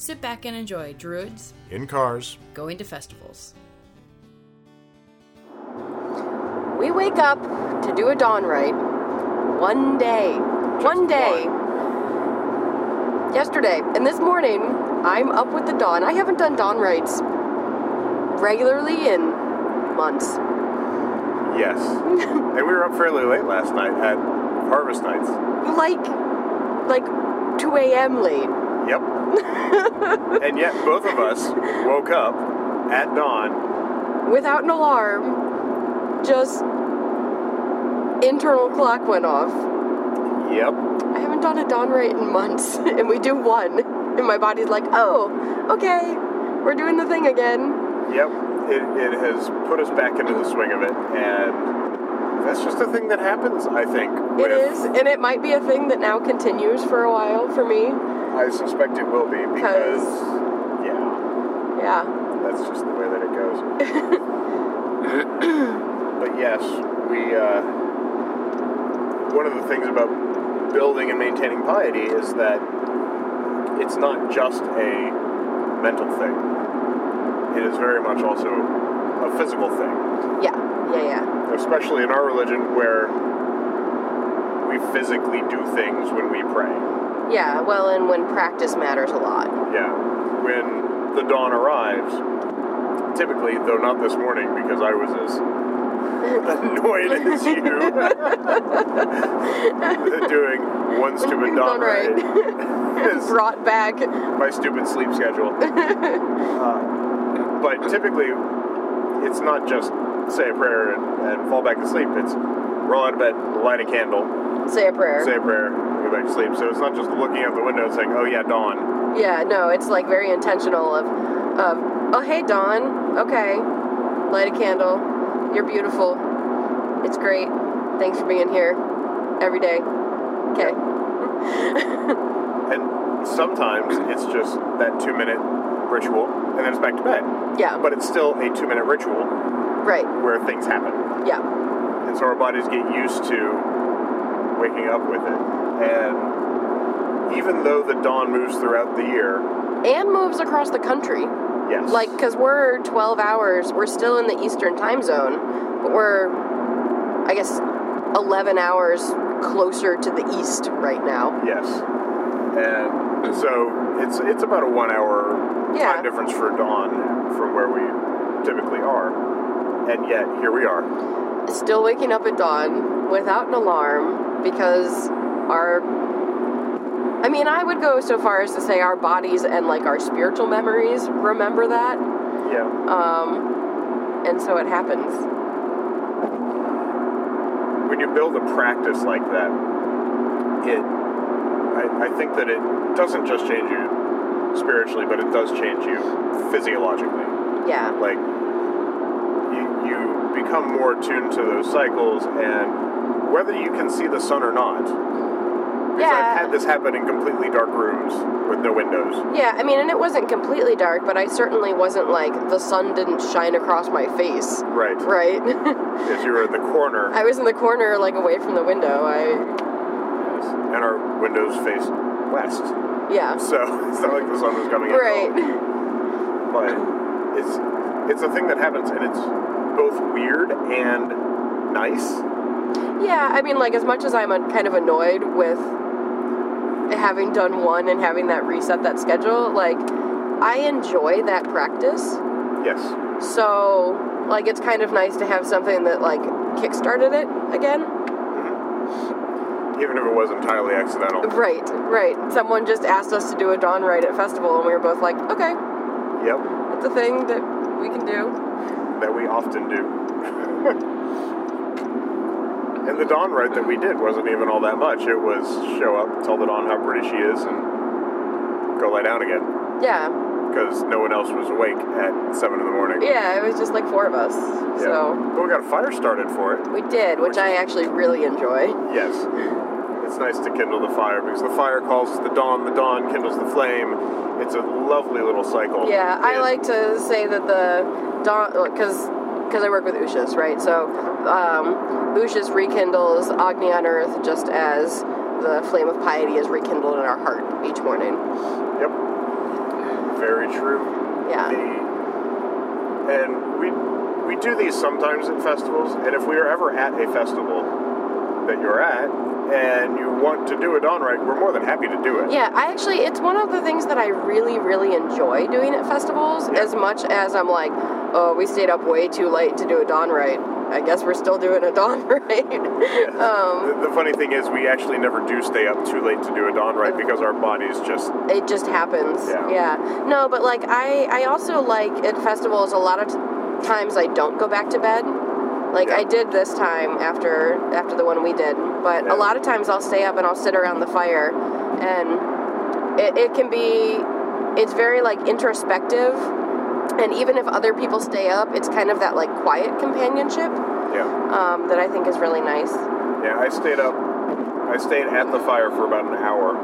sit back and enjoy Druids In cars, going to festivals. We wake up to do a dawn rite one day. one day. Yesterday. And this morning, I'm up with the dawn. I haven't done dawn rites regularly in months. Yes. and we were up fairly late last night at Harvest Nights. Like, like 2 a.m. late. Yep. and yet both of us woke up at dawn. Without an alarm. Just internal clock went off. Yep. I haven't done a dawn rite in months. and we do one. And my body's like, oh, okay, we're doing the thing again. Yep. It, it has put us back into the swing of it. And that's just a thing that happens, I think. It is, and it might be a thing that now continues for a while for me. I suspect it will be because, yeah, Yeah. that's just the way that it goes. but yes, we, uh, one of the things about building and maintaining piety is that it's not just a mental thing. It is very much also a physical thing, Yeah. Yeah, yeah. especially in our religion where we physically do things when we pray. Yeah, well, and when practice matters a lot. Yeah. When the dawn arrives, typically, though not this morning because I was as annoyed as you doing one stupid dawn rite. Brought back. my stupid sleep schedule. uh, but typically, it's not just say a prayer and, and fall back to sleep. It's roll out of bed, light a candle, Say a prayer. say a prayer, go back to sleep. So it's not just looking out the window and saying, "Oh yeah, dawn." Yeah, no, it's like very intentional of, of oh, hey, Dawn. Okay. Light a candle. You're beautiful. It's great. Thanks for being here every day. Okay. And sometimes it's just that two minute ritual, and then it's back to bed. Yeah. But it's still a two minute ritual Right. where things happen. Yeah. And so our bodies get used to waking up with it. And even though the dawn moves throughout the year, And moves across the country. yes. Like, because we're 12 hours, we're still in the Eastern time zone, but we're, I guess, 11 hours closer to the east right now. Yes. And so it's it's about a one hour Yeah. time difference for dawn from where we typically are. And yet here we are. Still waking up at dawn without an alarm because our. I mean, I would go so far as to say our bodies and like our spiritual memories remember that, Yeah. um, and so it happens. when you build a practice like that, it I, I think that it doesn't just change you spiritually, but it does change you physiologically. Yeah. Like you you become more attuned to those cycles and whether you can see the sun or not. Because Yeah. I've had this happen in completely dark rooms with no windows. Yeah, I mean, and it wasn't completely dark, but I certainly wasn't like the sun didn't shine across my face, Right. right? Because you were in the corner I was in the corner, like away from the window. I, and our windows face west. yeah, So it's not like the sun was coming in. right. but it's it's a thing that happens and it's both weird and nice Yeah, I mean, like as much as I'm kind of annoyed with having done one and having that reset that schedule, like I enjoy that practice. yes So like it's kind of nice to have something that like kickstarted it again. Mm-hmm. Even if it was entirely accidental. Right, right. Someone just asked us to do a dawn rite at festival, and we were both like, okay, Yep, it's a thing that we can do. that we often do. and the dawn rite that we did wasn't even all that much. It was show up, tell the dawn how pretty she is, and go lie down again. Yeah, Because no one else was awake at 7 in the morning. yeah. It was just like four of us. Yeah. So But we got a fire started for it. we did, which I actually really enjoy. Yes. It's nice to kindle the fire because the fire calls the dawn, the dawn kindles the flame. It's a lovely little cycle. Yeah, I like to say that the dawn because because I work with Ushas, right? So um, Ushas rekindles Agni on Earth just as the flame of piety is rekindled in our heart each morning. Yep. Very true. Yeah. The, and we we do these sometimes at festivals, and if we are ever at a festival that you're at and you want to do a dawn rite, we're more than happy to do it. Yeah, I actually, it's one of the things that I really, really enjoy doing at festivals. Yeah. As much as I'm like, oh, we stayed up way too late to do a dawn rite. I guess we're still doing a dawn rite. um, The, the funny thing is, we actually never do stay up too late to do a dawn rite because our bodies just it just happens. Yeah. No, but like I, I also like at festivals. A lot of t- times I don't go back to bed. Like Yeah. I did this time after after the one we did. But Yeah. a lot of times I'll stay up and I'll sit around the fire, and it, it can be. It's very like introspective. And even if other people stay up, it's kind of that like quiet companionship yeah. um, that I think is really nice. Yeah, I stayed up. I stayed at the fire for about an hour.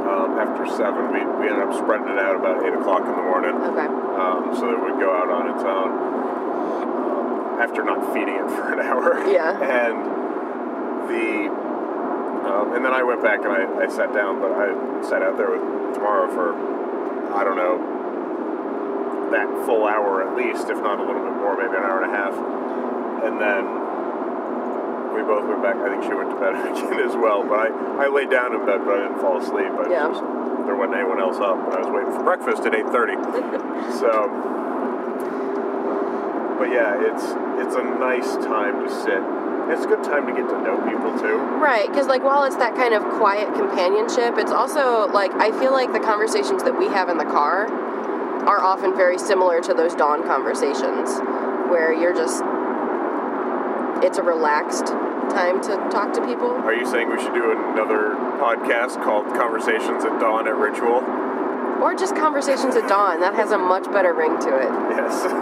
Um, after seven, we, we ended up spreading it out about eight o'clock in the morning, Okay. um, so that it would go out on its own. Um, after not feeding it for an hour. Yeah. And the um, and then I went back and I, I sat down, but I sat out there with Tamara for I don't know that full hour at least, if not a little bit more, maybe an hour and a half. And then we both went back. I think she went to bed again as well. But I, I laid down in bed, but I didn't fall asleep. But Yeah. just, there wasn't anyone else up, and I was waiting for breakfast at 8:30. so, but yeah, it's it's a nice time to sit. It's a good time to get to know people too. Right, because like while it's that kind of quiet companionship, it's also like I feel like the conversations that we have in the car are often very similar to those dawn conversations, where you're just it's a relaxed time to talk to people. Are you saying we should do another podcast called Conversations at Dawn at Ritual? Or just conversations at dawn. That has a much better ring to it. Yes.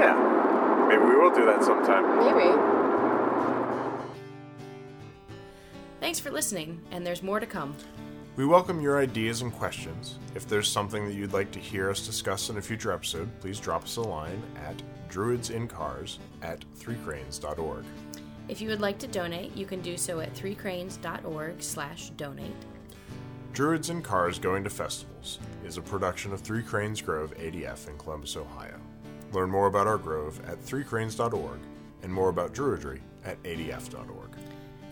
yeah. Maybe we will do that sometime. Maybe. Thanks for listening, and there's more to come. We welcome your ideas and questions. If there's something that you'd like to hear us discuss in a future episode, please drop us a line at druidsincars at threecranes.org. If you would like to donate, you can do so at threecranes.org slash donate. Druids in Cars Going to Festivals is a production of Three Cranes Grove ADF in Columbus, Ohio. Learn more about our grove at threecranes.org and more about Druidry at adf.org.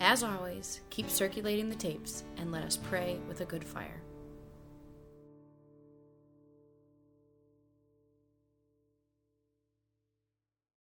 As always, keep circulating the tapes and let us pray with a good fire.